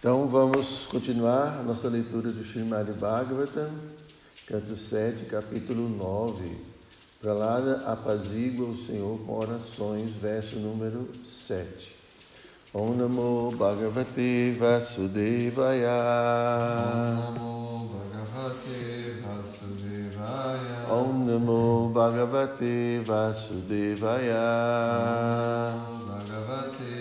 Então vamos continuar a nossa leitura do Srimad Bhagavatam, canto 7, capítulo 9. Para lá apazigua o Senhor com orações, verso número 7. Om Namo Bhagavate Vasudevaya. Om Namo Bhagavate Vasudevaya. Om Namo Bhagavate Vasudevaya. Namo Bhagavate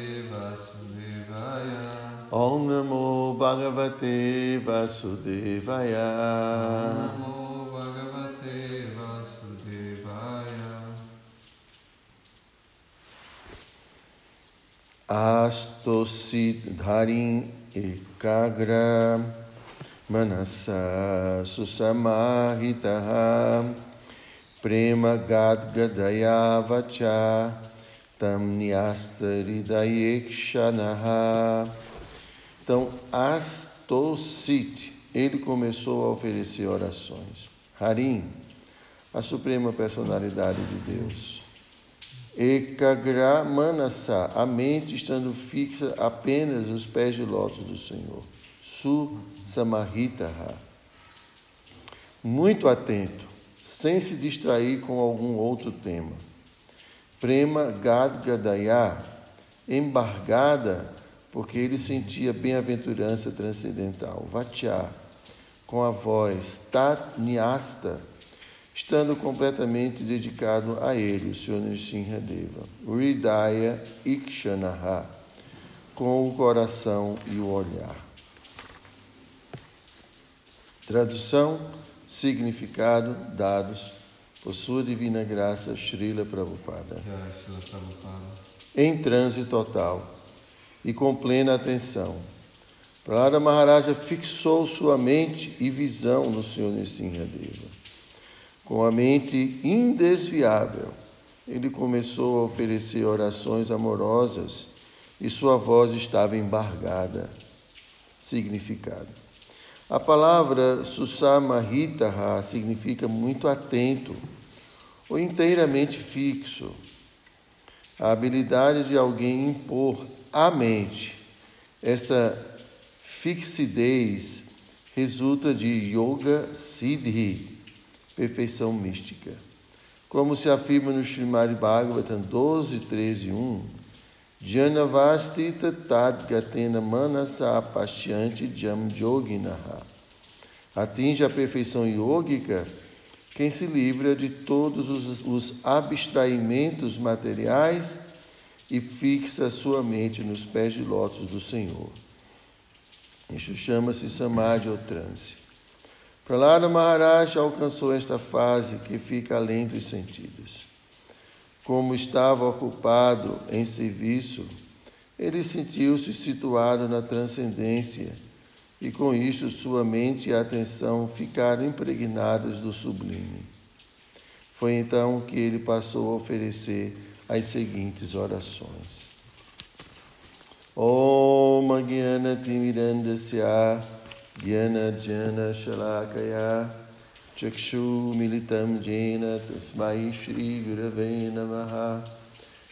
Vasudevaya. Astosit dharin ekagra manasa susamahitaha prema gadgadaya vacha tam nyastaridayeksanaha Então, Astosit, ele começou a oferecer orações. Harim, a suprema personalidade de Deus. Ekagra Manasa, a mente estando fixa apenas nos pés de lótus do Senhor. Su Samahitaha. Muito atento, sem se distrair com algum outro tema. Prema Gadgadaya, embargada porque ele sentia bem-aventurança transcendental. Vatya, com a voz Tatnyasta, estando completamente dedicado a ele, o Senhor Nrsimhadeva. Uridaya Ikshanaha, com o coração e o olhar. Tradução, significado, dados por sua divina graça, Srila Prabhupada. Em transe total e com plena atenção. Prahlada Maharaja fixou sua mente e visão no Senhor Nissinradeva. Com a mente indesviável, ele começou a oferecer orações amorosas e sua voz estava embargada. Significado. A palavra Susamahitaha significa muito atento ou inteiramente fixo. A habilidade de alguém impor à mente essa fixidez resulta de Yoga Siddhi, perfeição mística. Como se afirma no Srimad Bhagavatam 12, 13, 1, Janavastita Tadgatena Manasa Pashyanti Jam Yoginaha. Atinge a perfeição yógica quem se livra de todos os, os abstraimentos materiais e fixa sua mente nos pés de lótus do Senhor. Isso chama-se Samadhi ou transe. Prahlada Maharaj alcançou esta fase que fica além dos sentidos. Como estava ocupado em serviço, ele sentiu-se situado na transcendência e com isso sua mente e atenção ficaram impregnadas do sublime. Foi então que ele passou a oferecer as seguintes orações. Om Gyana Timirandasya Gyana Jana Shalakaya Chakshu Militam Jena Tasmai Shri Gurave Namaha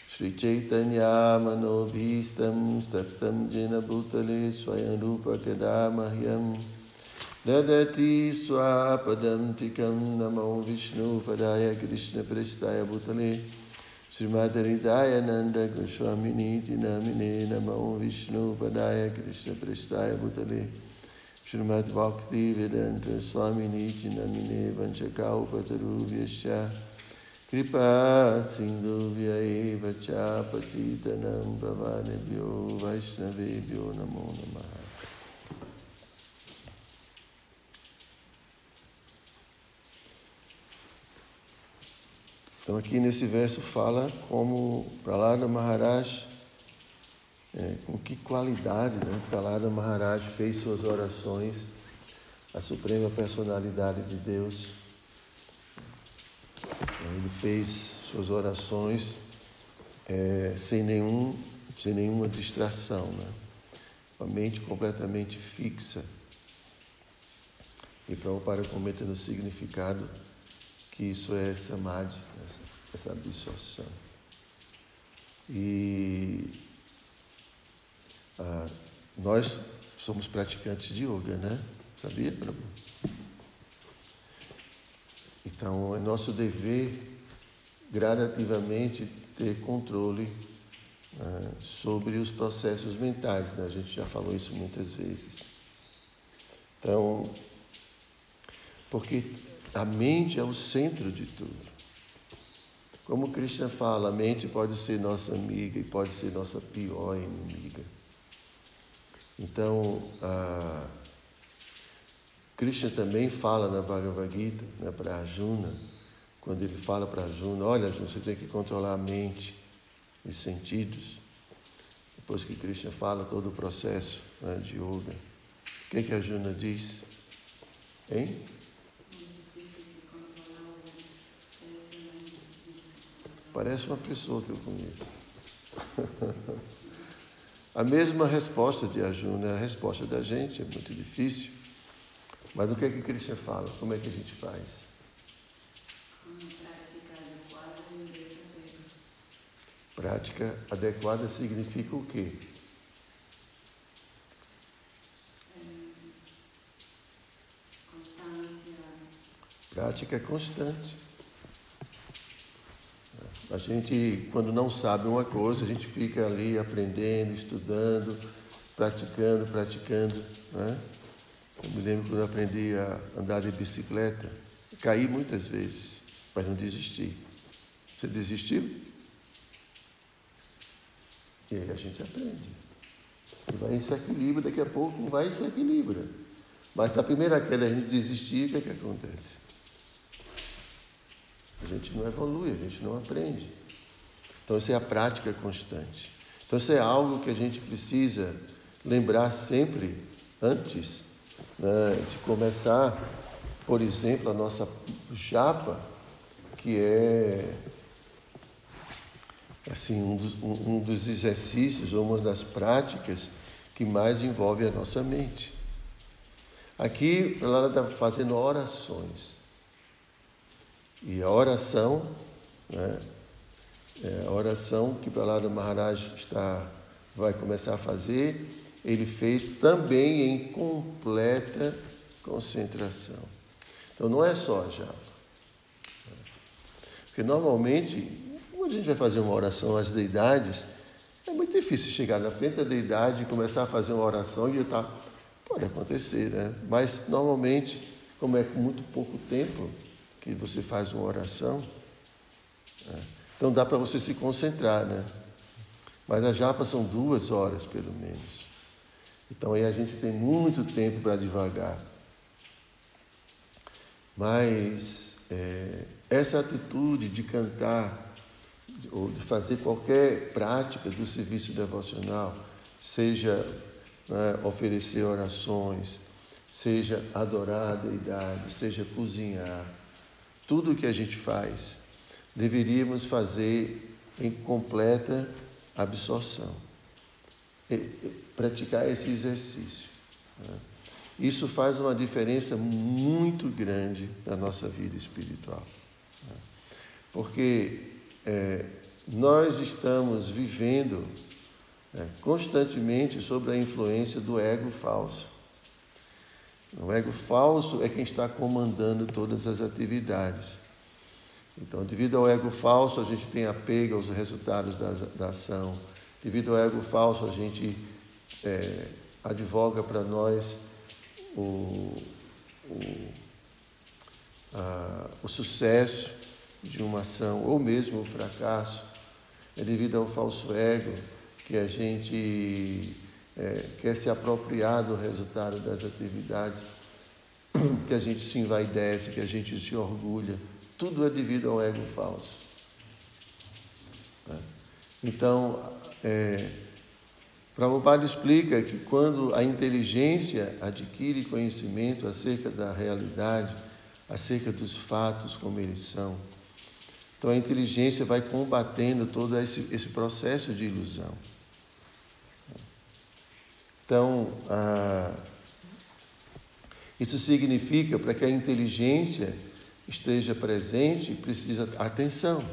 Shri Chaitanya Manobhistam Staptam Jena Bhutale Swayam Rupa Kadamahyam Dadati Swapadam Tikam Namo Vishnu Padaya Krishna Prestaya Bhutale Srimati श्रीमातरितायनन्द गोस्वामिनीति नामिने नमो विष्णुपदाय कृष्णपृष्ठाय भूतले श्रीमद्भक्तिवेदन्तस्वामिनीति नमिने वञ्चकाउपतरुभ्यश्च कृपा सिन्धुभ्य एव च पतितनं भवानेभ्यो वैष्णवेभ्यो नमो नमः Então, aqui nesse verso fala como Prahlada Maharaj, é, com que qualidade né? Prahlada Maharaj fez suas orações à Suprema Personalidade de Deus. Ele fez suas orações é, sem, nenhum, sem nenhuma distração, né? com a mente completamente fixa. E Prabhupada comenta no significado que isso é samadhi, essa, absorção. E ah, nós somos praticantes de yoga, né? Sabia, Prabhu? Então, é nosso dever gradativamente ter controle né, sobre os processos mentais. Né? A gente já falou isso muitas vezes. Então, porque a mente é o centro de tudo. Como Krishna fala, a mente pode ser nossa amiga e pode ser nossa pior inimiga. Então, Krishna também fala na Bhagavad Gita, né, para Arjuna, quando ele fala para Arjuna, olha, Arjuna, você tem que controlar a mente e sentidos. Depois que Krishna fala todo o processo né, de yoga, o que, que Arjuna diz? Hein? Parece uma pessoa que eu conheço. a mesma resposta de Arjuna, a resposta da gente é muito difícil. Mas o que é que Krishna fala? Como é que a gente faz? Prática adequada significa o quê? Prática constante. A gente, quando não sabe uma coisa, a gente fica ali aprendendo, estudando, praticando, praticando. Né? Eu me lembro quando aprendi a andar de bicicleta, caí muitas vezes, mas não desisti. Você desistiu? E aí a gente aprende. E vai em equilíbrio, daqui a pouco vai e se equilibra. Mas na primeira queda a gente desistir, o que, é que acontece? A gente não evolui, a gente não aprende. Então, isso é a prática constante. Então, isso é algo que a gente precisa lembrar sempre antes né, de começar, por exemplo, a nossa japa, que é assim, um dos, um dos exercícios ou uma das práticas que mais envolve a nossa mente. Aqui ela está fazendo orações. E a oração, né, é a oração que Pralada Maharaj está, vai começar a fazer, ele fez também em completa concentração. Então não é só japa. Porque normalmente, quando a gente vai fazer uma oração às deidades, é muito difícil chegar na frente da deidade e começar a fazer uma oração e estar. Pode acontecer, né? Mas normalmente, como é com muito pouco tempo, que você faz uma oração. Né? Então dá para você se concentrar, né? Mas a japa são duas horas, pelo menos. Então aí a gente tem muito tempo para devagar. Mas é, essa atitude de cantar ou de fazer qualquer prática do serviço devocional, seja né, oferecer orações, seja adorar a deidade, seja cozinhar, tudo o que a gente faz, deveríamos fazer em completa absorção. Praticar esse exercício. Né? Isso faz uma diferença muito grande na nossa vida espiritual. Né? Porque é, nós estamos vivendo é, constantemente sob a influência do ego falso. O ego falso é quem está comandando todas as atividades. Então, devido ao ego falso, a gente tem apego aos resultados da, da ação. Devido ao ego falso, a gente é, advoga para nós o, o, a, o sucesso de uma ação, ou mesmo o fracasso. É devido ao falso ego que a gente é, quer se apropriar do resultado das atividades, que a gente se envaidece, que a gente se orgulha. Tudo é devido ao ego falso. Tá? Então, é, Prabhupada explica que quando a inteligência adquire conhecimento acerca da realidade, acerca dos fatos como eles são, então a inteligência vai combatendo todo esse, esse processo de ilusão. Então, ah, isso significa para que a inteligência esteja presente, precisa atenção.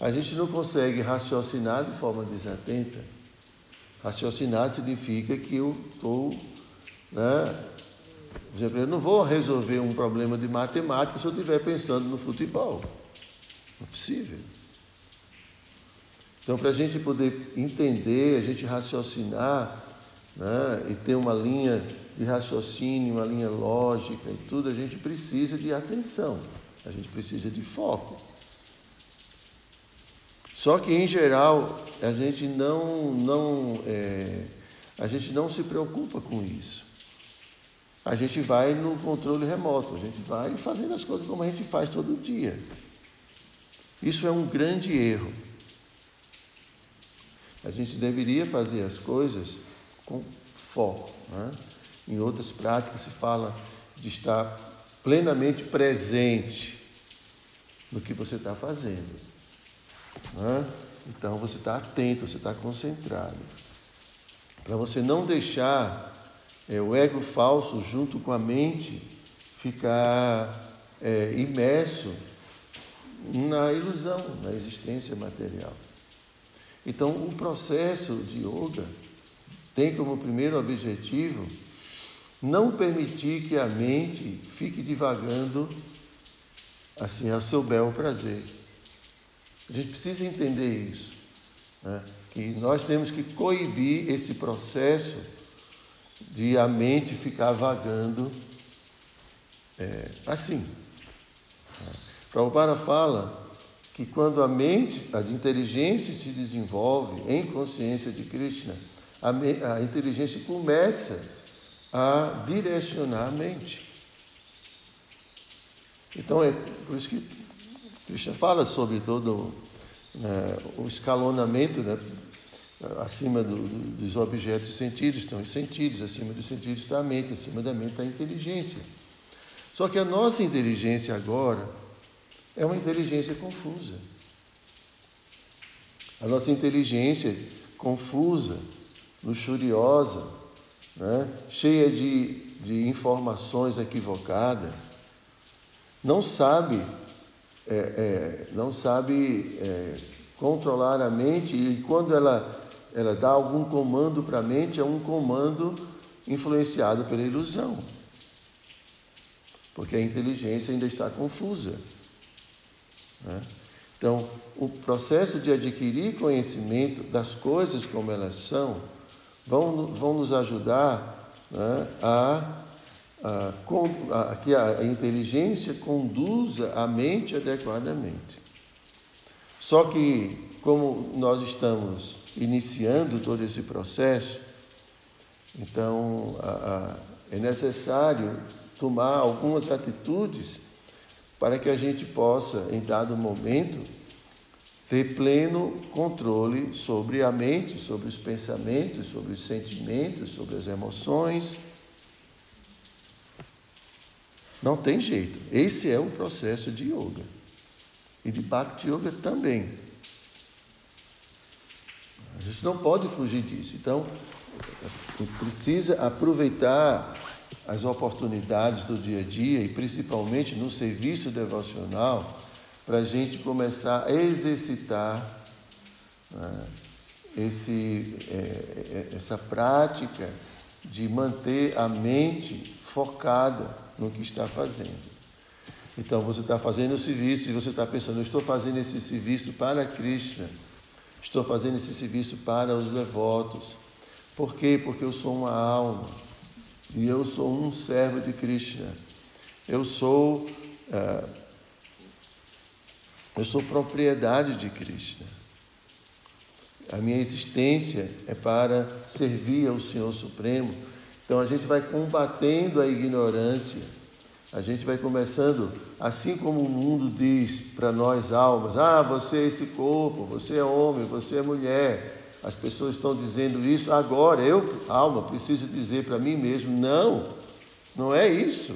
A gente não consegue raciocinar de forma desatenta. Raciocinar significa que eu estou. Né? Por exemplo, eu não vou resolver um problema de matemática se eu estiver pensando no futebol. Não é possível. Então, para a gente poder entender, a gente raciocinar né, e ter uma linha de raciocínio, uma linha lógica e tudo, a gente precisa de atenção, a gente precisa de foco. Só que, em geral, a gente não, não, é, a gente não se preocupa com isso. A gente vai no controle remoto, a gente vai fazendo as coisas como a gente faz todo dia. Isso é um grande erro. A gente deveria fazer as coisas com foco. Né? Em outras práticas se fala de estar plenamente presente no que você está fazendo. Né? Então você está atento, você está concentrado. Para você não deixar é, o ego falso junto com a mente ficar é, imerso na ilusão, na existência material. Então, o processo de yoga tem como primeiro objetivo não permitir que a mente fique divagando assim ao seu bel prazer. A gente precisa entender isso, né? que nós temos que coibir esse processo de a mente ficar vagando é, assim. Prabhupada fala que quando a mente, a inteligência se desenvolve em consciência de Krishna, a, inteligência começa a direcionar a mente. Então é por isso que Krishna fala sobre todo né, o escalonamento né, acima do, do, dos objetos sentidos, estão os sentidos, acima dos sentidos está a mente, acima da mente está a inteligência. Só que a nossa inteligência agora é uma inteligência confusa. A nossa inteligência confusa, luxuriosa, né? cheia de, de informações equivocadas, não sabe, é, é, não sabe é, controlar a mente e quando ela, ela dá algum comando para a mente, é um comando influenciado pela ilusão. Porque a inteligência ainda está confusa. Né? Então, o processo de adquirir conhecimento das coisas como elas são vão, vão nos ajudar né, a, a, a, que a inteligência conduza a mente adequadamente. Só que, como nós estamos iniciando todo esse processo, então é necessário tomar algumas atitudes para que a gente possa, em dado momento, ter pleno controle sobre a mente, sobre os pensamentos, sobre os sentimentos, sobre as emoções. Não tem jeito. Esse é o processo de yoga. E de Bhakti Yoga também. A gente não pode fugir disso. Então, precisa aproveitar as oportunidades do dia a dia e principalmente no serviço devocional para a gente começar a exercitar né, esse, é, é, essa prática de manter a mente focada no que está fazendo. Então você está fazendo o serviço e você está pensando, estou fazendo esse serviço para Krishna, estou fazendo esse serviço para os devotos. Por quê? Porque eu sou uma alma e eu sou um servo de Krishna. Eu sou, uh, eu sou propriedade de Krishna. A minha existência é para servir ao Senhor Supremo. Então a gente vai combatendo a ignorância. A gente vai começando, assim como o mundo diz para nós almas: ah, você é esse corpo, você é homem, você é mulher, as pessoas estão dizendo isso agora. Eu, alma, preciso dizer para mim mesmo: não, não é isso.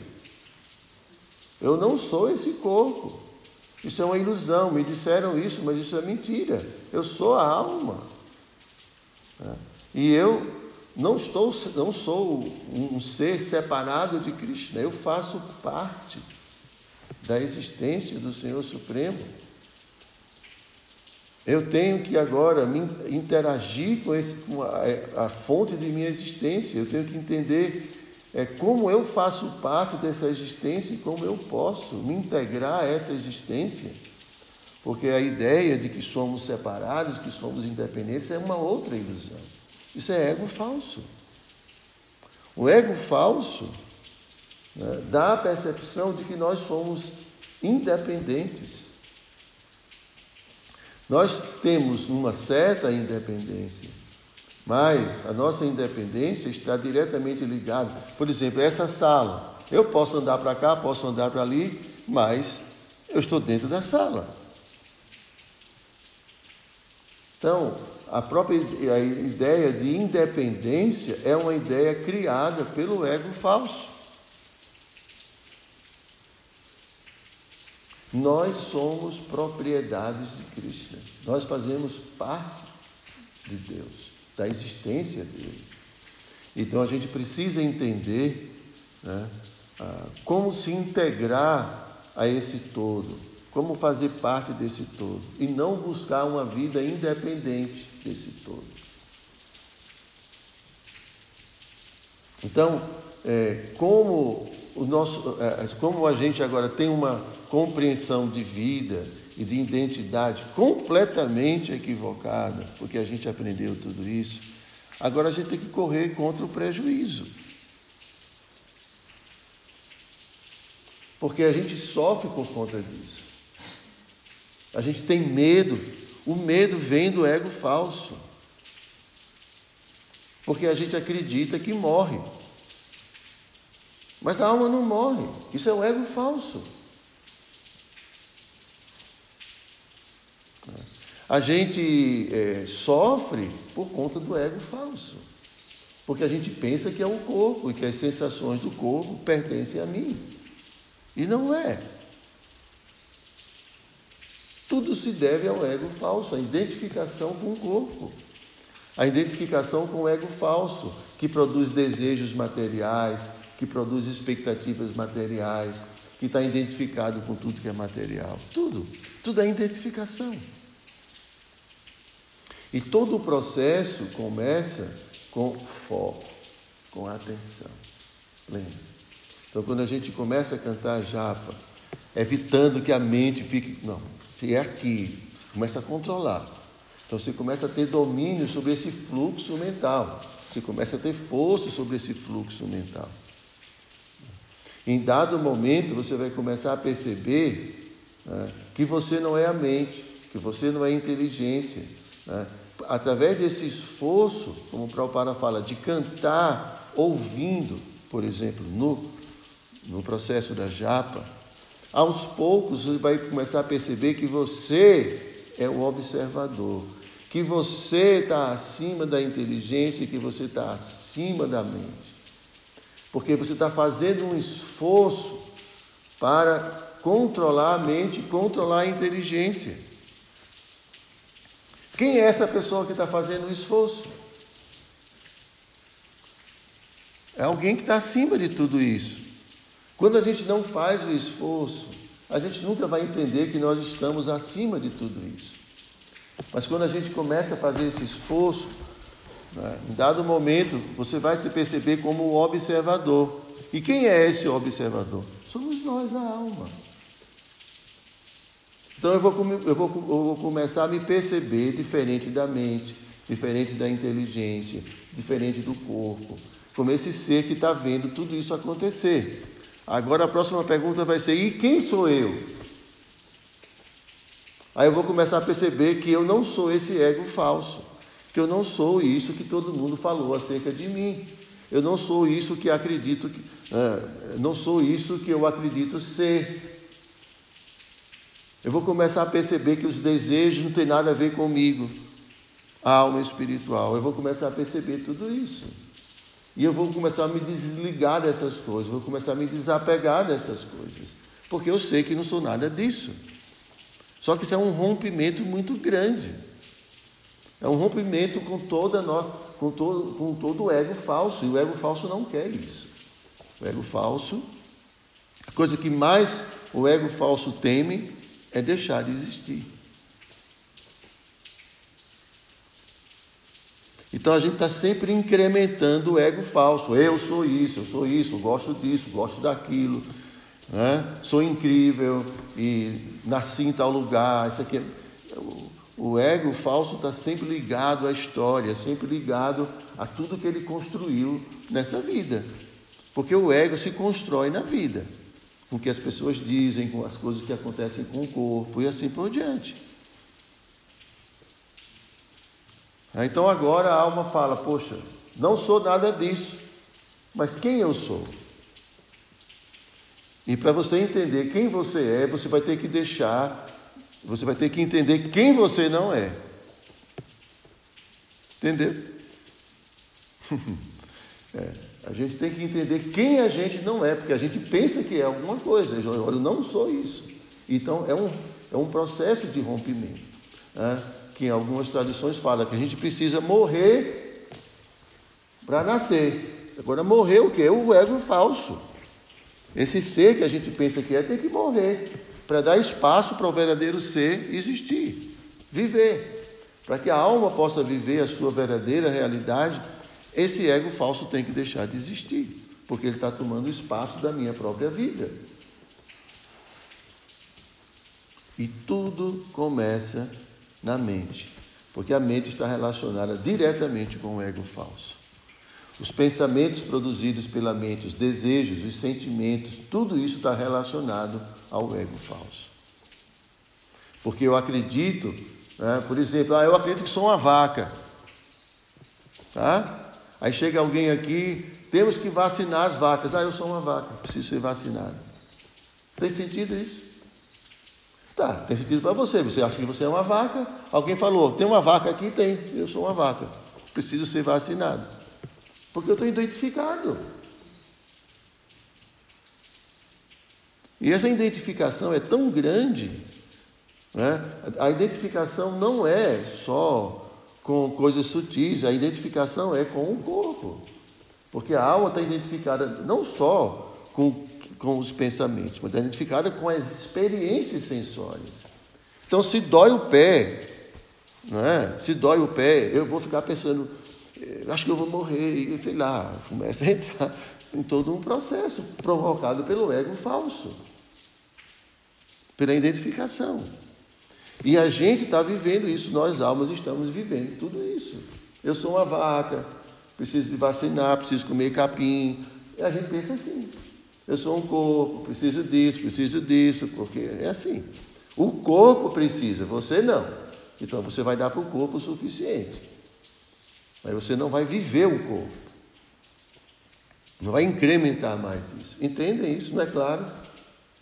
Eu não sou esse corpo. Isso é uma ilusão. Me disseram isso, mas isso é mentira. Eu sou a alma. É. E eu não, estou, não sou um ser separado de Krishna. Eu faço parte da existência do Senhor Supremo. Eu tenho que agora me interagir com, esse, com a, a, fonte de minha existência. Eu tenho que entender é, como eu faço parte dessa existência e como eu posso me integrar a essa existência. Porque a ideia de que somos separados, que somos independentes, é uma outra ilusão. Isso é ego falso. O ego falso né, dá a percepção de que nós somos independentes. Nós temos uma certa independência, mas a nossa independência está diretamente ligada. Por exemplo, essa sala. Eu posso andar para cá, posso andar para ali, mas eu estou dentro da sala. Então, a própria a ideia de independência é uma ideia criada pelo ego falso. Nós somos propriedades de Krishna. Nós fazemos parte de Deus, da existência dele. Então a gente precisa entender né, como se integrar a esse todo, como fazer parte desse todo, e não buscar uma vida independente desse todo. Então, é, como o nosso, é, como a gente agora tem uma compreensão de vida e de identidade completamente equivocada, porque a gente aprendeu tudo isso, agora a gente tem que correr contra o prejuízo. Porque a gente sofre por conta disso. A gente tem medo. O medo vem do ego falso. Porque a gente acredita que morre. Mas a alma não morre. Isso é o ego falso. A gente é, sofre por conta do ego falso. Porque a gente pensa que é o corpo e que as sensações do corpo pertencem a mim. E não é. Tudo se deve ao ego falso, a identificação com o corpo. A identificação com o ego falso, que produz desejos materiais, que produz expectativas materiais, que está identificado com tudo que é material. Tudo. Tudo é identificação. E todo o processo começa com foco, com atenção plena. Então, quando a gente começa a cantar japa, evitando que a mente fique. Não, se é aqui, começa a controlar. Então, você começa a ter domínio sobre esse fluxo mental. Você começa a ter força sobre esse fluxo mental. Em dado momento, você vai começar a perceber né, que você não é a mente, que você não é a inteligência. Né? Através desse esforço, como o Prabhupada fala, de cantar ouvindo, por exemplo, no, no processo da japa, aos poucos você vai começar a perceber que você é o observador, que você está acima da inteligência, que você está acima da mente porque você está fazendo um esforço para controlar a mente, controlar a inteligência. Quem é essa pessoa que está fazendo o esforço? É alguém que está acima de tudo isso. Quando a gente não faz o esforço, a gente nunca vai entender que nós estamos acima de tudo isso. Mas quando a gente começa a fazer esse esforço, né? Em dado momento, você vai se perceber como o observador. E quem é esse observador? Somos nós, a alma. Então eu vou, eu, vou, eu vou começar a me perceber diferente da mente, diferente da inteligência, diferente do corpo, como esse ser que está vendo tudo isso acontecer. Agora a próxima pergunta vai ser: e quem sou eu? Aí eu vou começar a perceber que eu não sou esse ego falso que eu não sou isso que todo mundo falou acerca de mim. Eu não sou isso que acredito, é, não sou isso que eu acredito ser. Eu vou começar a perceber que os desejos não têm nada a ver comigo, a alma espiritual. Eu vou começar a perceber tudo isso. E eu vou começar a me desligar dessas coisas, vou começar a me desapegar dessas coisas, porque eu sei que não sou nada disso. Só que isso é um rompimento muito grande. É um rompimento com, toda com, todo, com todo o ego falso, e o ego falso não quer isso. O ego falso, a coisa que mais o ego falso teme é deixar de existir. Então a gente está sempre incrementando o ego falso. Eu sou isso, eu sou isso, eu gosto disso, eu gosto daquilo, né? sou incrível e nasci em tal lugar. Isso aqui é... O ego falso está sempre ligado à história, sempre ligado a tudo que ele construiu nessa vida. Porque o ego se constrói na vida com o que as pessoas dizem, com as coisas que acontecem com o corpo e assim por diante. Então agora a alma fala: Poxa, não sou nada disso, mas quem eu sou? E para você entender quem você é, você vai ter que deixar, você vai ter que entender quem você não é. Entendeu? é, a gente tem que entender quem a gente não é, porque a gente pensa que é alguma coisa. Eu não sou isso. Então é um, é um processo de rompimento. Né? que em algumas tradições fala que a gente precisa morrer para nascer. Agora, morrer o que? O ego falso. Esse ser que a gente pensa que é tem que morrer para dar espaço para o verdadeiro ser existir, viver. Para que a alma possa viver a sua verdadeira realidade, esse ego falso tem que deixar de existir, porque ele está tomando espaço da minha própria vida. E tudo começa na mente, porque a mente está relacionada diretamente com o ego falso. Os pensamentos produzidos pela mente, os desejos, os sentimentos, tudo isso está relacionado ao ego falso. Porque eu acredito, né, por exemplo, ah, eu acredito que sou uma vaca. Tá? Aí chega alguém aqui, temos que vacinar as vacas. Ah, eu sou uma vaca, preciso ser vacinado. Tem sentido isso? Tá, tem sentido para você. Você acha que você é uma vaca? Alguém falou, tem uma vaca aqui? Tem. Eu sou uma vaca. Preciso ser vacinado. Porque eu estou identificado. E essa identificação é tão grande. Né? A identificação não é só com coisas sutis, a identificação é com o corpo. Porque a alma está identificada não só com com os pensamentos, mas é identificada com as experiências sensórias. Então, se dói o pé, não é? se dói o pé, eu vou ficar pensando, acho que eu vou morrer, sei lá, começa a entrar em todo um processo provocado pelo ego falso, pela identificação. E a gente está vivendo isso, nós almas estamos vivendo tudo isso. Eu sou uma vaca, preciso de vacinar, preciso comer capim. E a gente pensa assim. Eu sou um corpo, preciso disso, preciso disso, porque é assim. O corpo precisa, você não. Então você vai dar para o corpo o suficiente. Mas você não vai viver o corpo. Não vai incrementar mais isso. Entendem isso, não é claro?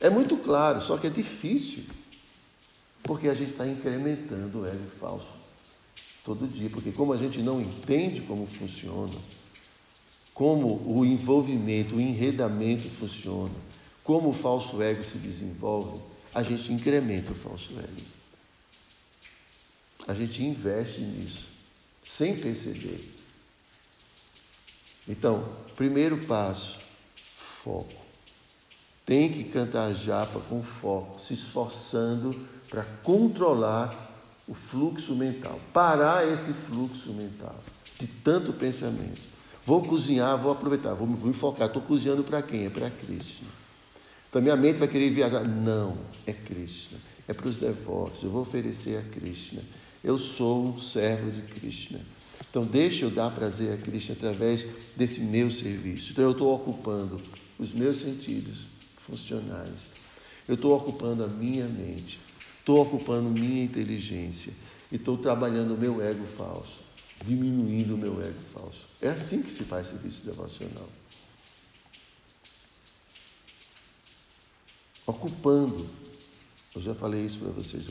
É muito claro, só que é difícil. Porque a gente está incrementando o ego falso todo dia. Porque como a gente não entende como funciona, como o envolvimento, o enredamento funciona, como o falso ego se desenvolve, a gente incrementa o falso ego. A gente investe nisso, sem perceber. Então, primeiro passo, foco. Tem que cantar japa com foco, se esforçando para controlar o fluxo mental, parar esse fluxo mental de tanto pensamento. Vou cozinhar, vou aproveitar, vou me focar. Estou cozinhando para quem? É para Cristo. Então minha mente vai querer viajar. Não, é Cristo. É para os devotos. Eu vou oferecer a Cristo. Eu sou um servo de Cristo. Então deixa eu dar prazer a Cristo através desse meu serviço. Então eu estou ocupando os meus sentidos funcionais. Eu estou ocupando a minha mente. Estou ocupando minha inteligência. E estou trabalhando o meu ego falso. Diminuindo o meu ego falso. É assim que se faz serviço devocional. Ocupando, eu já falei isso para vocês,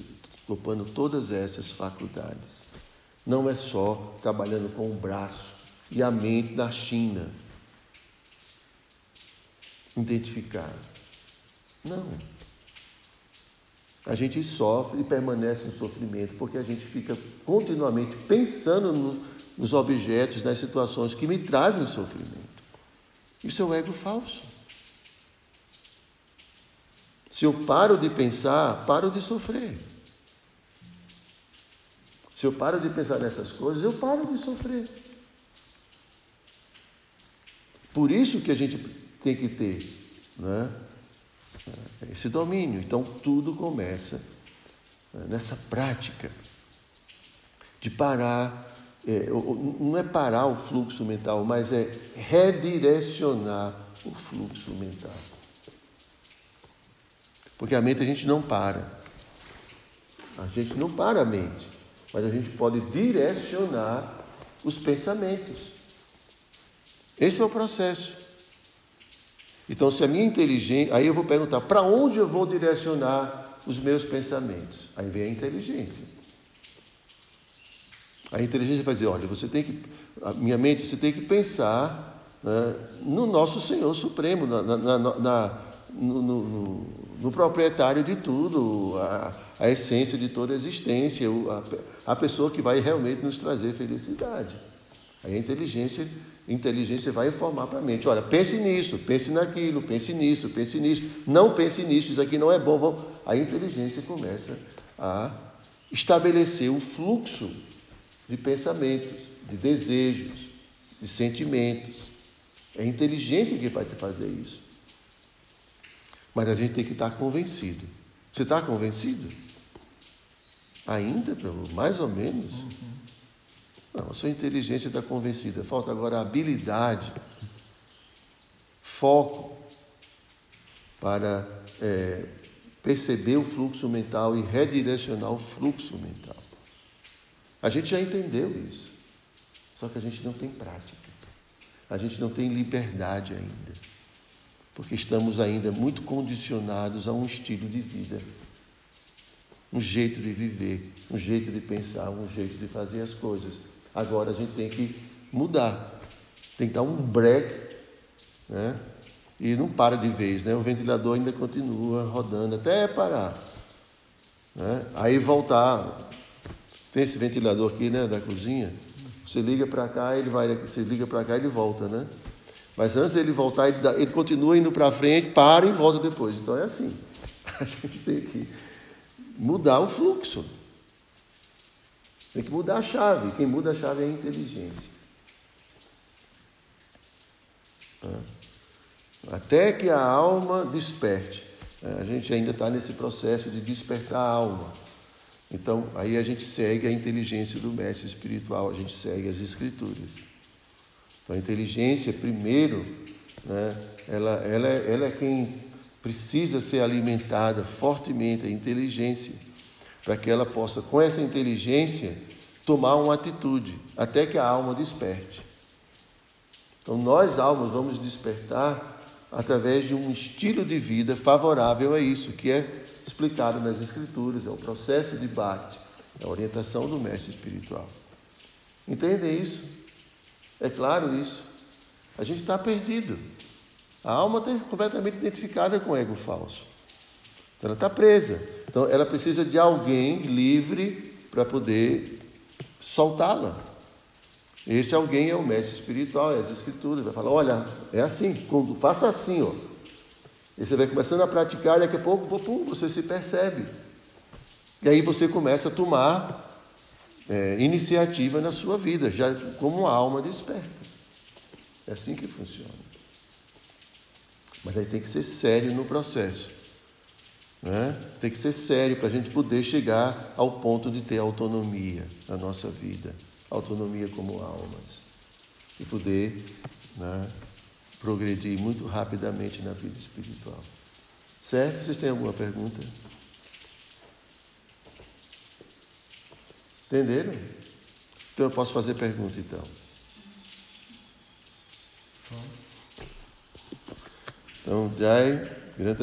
ocupando todas essas faculdades. Não é só trabalhando com o braço e a mente da China. Identificar. Não. A gente sofre e permanece no sofrimento porque a gente fica continuamente pensando no, nos objetos, nas situações que me trazem sofrimento. Isso é o ego falso. Se eu paro de pensar, paro de sofrer. Se eu paro de pensar nessas coisas, eu paro de sofrer. Por isso que a gente tem que ter, né? Esse domínio. Então, tudo começa né, nessa prática de parar. É, não é parar o fluxo mental, mas é redirecionar o fluxo mental. Porque a mente a gente não para. A gente não para a mente, mas a gente pode direcionar os pensamentos. Esse é o processo. Então, se a minha inteligência. Aí eu vou perguntar: para onde eu vou direcionar os meus pensamentos? Aí vem a inteligência. A inteligência vai dizer: olha, você tem que. Minha mente, você tem que pensar né, no nosso Senhor Supremo, na, na, na no, no, no, proprietário de tudo, a, a, essência de toda a existência, a, a pessoa que vai realmente nos trazer felicidade. Aí a inteligência, inteligência vai informar para a mente: olha, pense nisso, pense naquilo, pense nisso, pense nisso, não pense nisso, isso aqui não é bom. A inteligência começa a estabelecer o fluxo de pensamentos, de desejos, de sentimentos. É a inteligência que vai te fazer isso. Mas a gente tem que estar convencido. Você está convencido? Ainda, mais ou menos? Uhum. Não, a sua inteligência está convencida. Falta agora habilidade, foco para é, perceber o fluxo mental e redirecionar o fluxo mental. A gente já entendeu isso, só que a gente não tem prática. A gente não tem liberdade ainda porque estamos ainda muito condicionados a um estilo de vida, um jeito de viver, um jeito de pensar, um jeito de fazer as coisas. Agora a gente tem que mudar, tem que dar um break, né? E não para de vez, né? O ventilador ainda continua rodando até parar. Né? Aí voltar. Tem esse ventilador aqui, né, da cozinha. Você liga para cá, ele vai, você liga para cá, ele volta, né? Mas antes ele voltar, ele, ele continua indo para frente, para e volta depois. Então é assim. A gente tem que mudar o fluxo. Tem que mudar a chave. Quem muda a chave é a inteligência. Até que a alma desperte. A gente ainda está nesse processo de despertar a alma. Então, aí a gente segue a inteligência do mestre espiritual, a gente segue as escrituras. Então, a inteligência, primeiro, né, ela, ela, ela é quem precisa ser alimentada fortemente, a inteligência, para que ela possa, com essa inteligência, tomar uma atitude, até que a alma desperte. Então, nós, almas, vamos despertar através de um estilo de vida favorável a isso, que é explicado nas Escrituras, é o processo de bate, é a orientação do mestre espiritual. Entendem isso? É claro isso. A gente está perdido. A alma está completamente identificada com o ego falso. Então, ela está presa. Então ela precisa de alguém livre para poder soltá-la. Esse alguém é o mestre espiritual, é as escrituras. Vai falar, olha, é assim, faça assim, ó. E você vai começando a praticar, daqui a pouco pum, você se percebe. E aí você começa a tomar é, iniciativa na sua vida, já como alma desperta. É assim que funciona. Mas aí tem que ser sério no processo. Né? Tem que ser sério para a gente poder chegar ao ponto de ter autonomia na nossa vida, autonomia como almas, e poder né, progredir muito rapidamente na vida espiritual. Certo? Vocês têm alguma pergunta? Entenderam? Então eu posso fazer pergunta então. Então, Jai.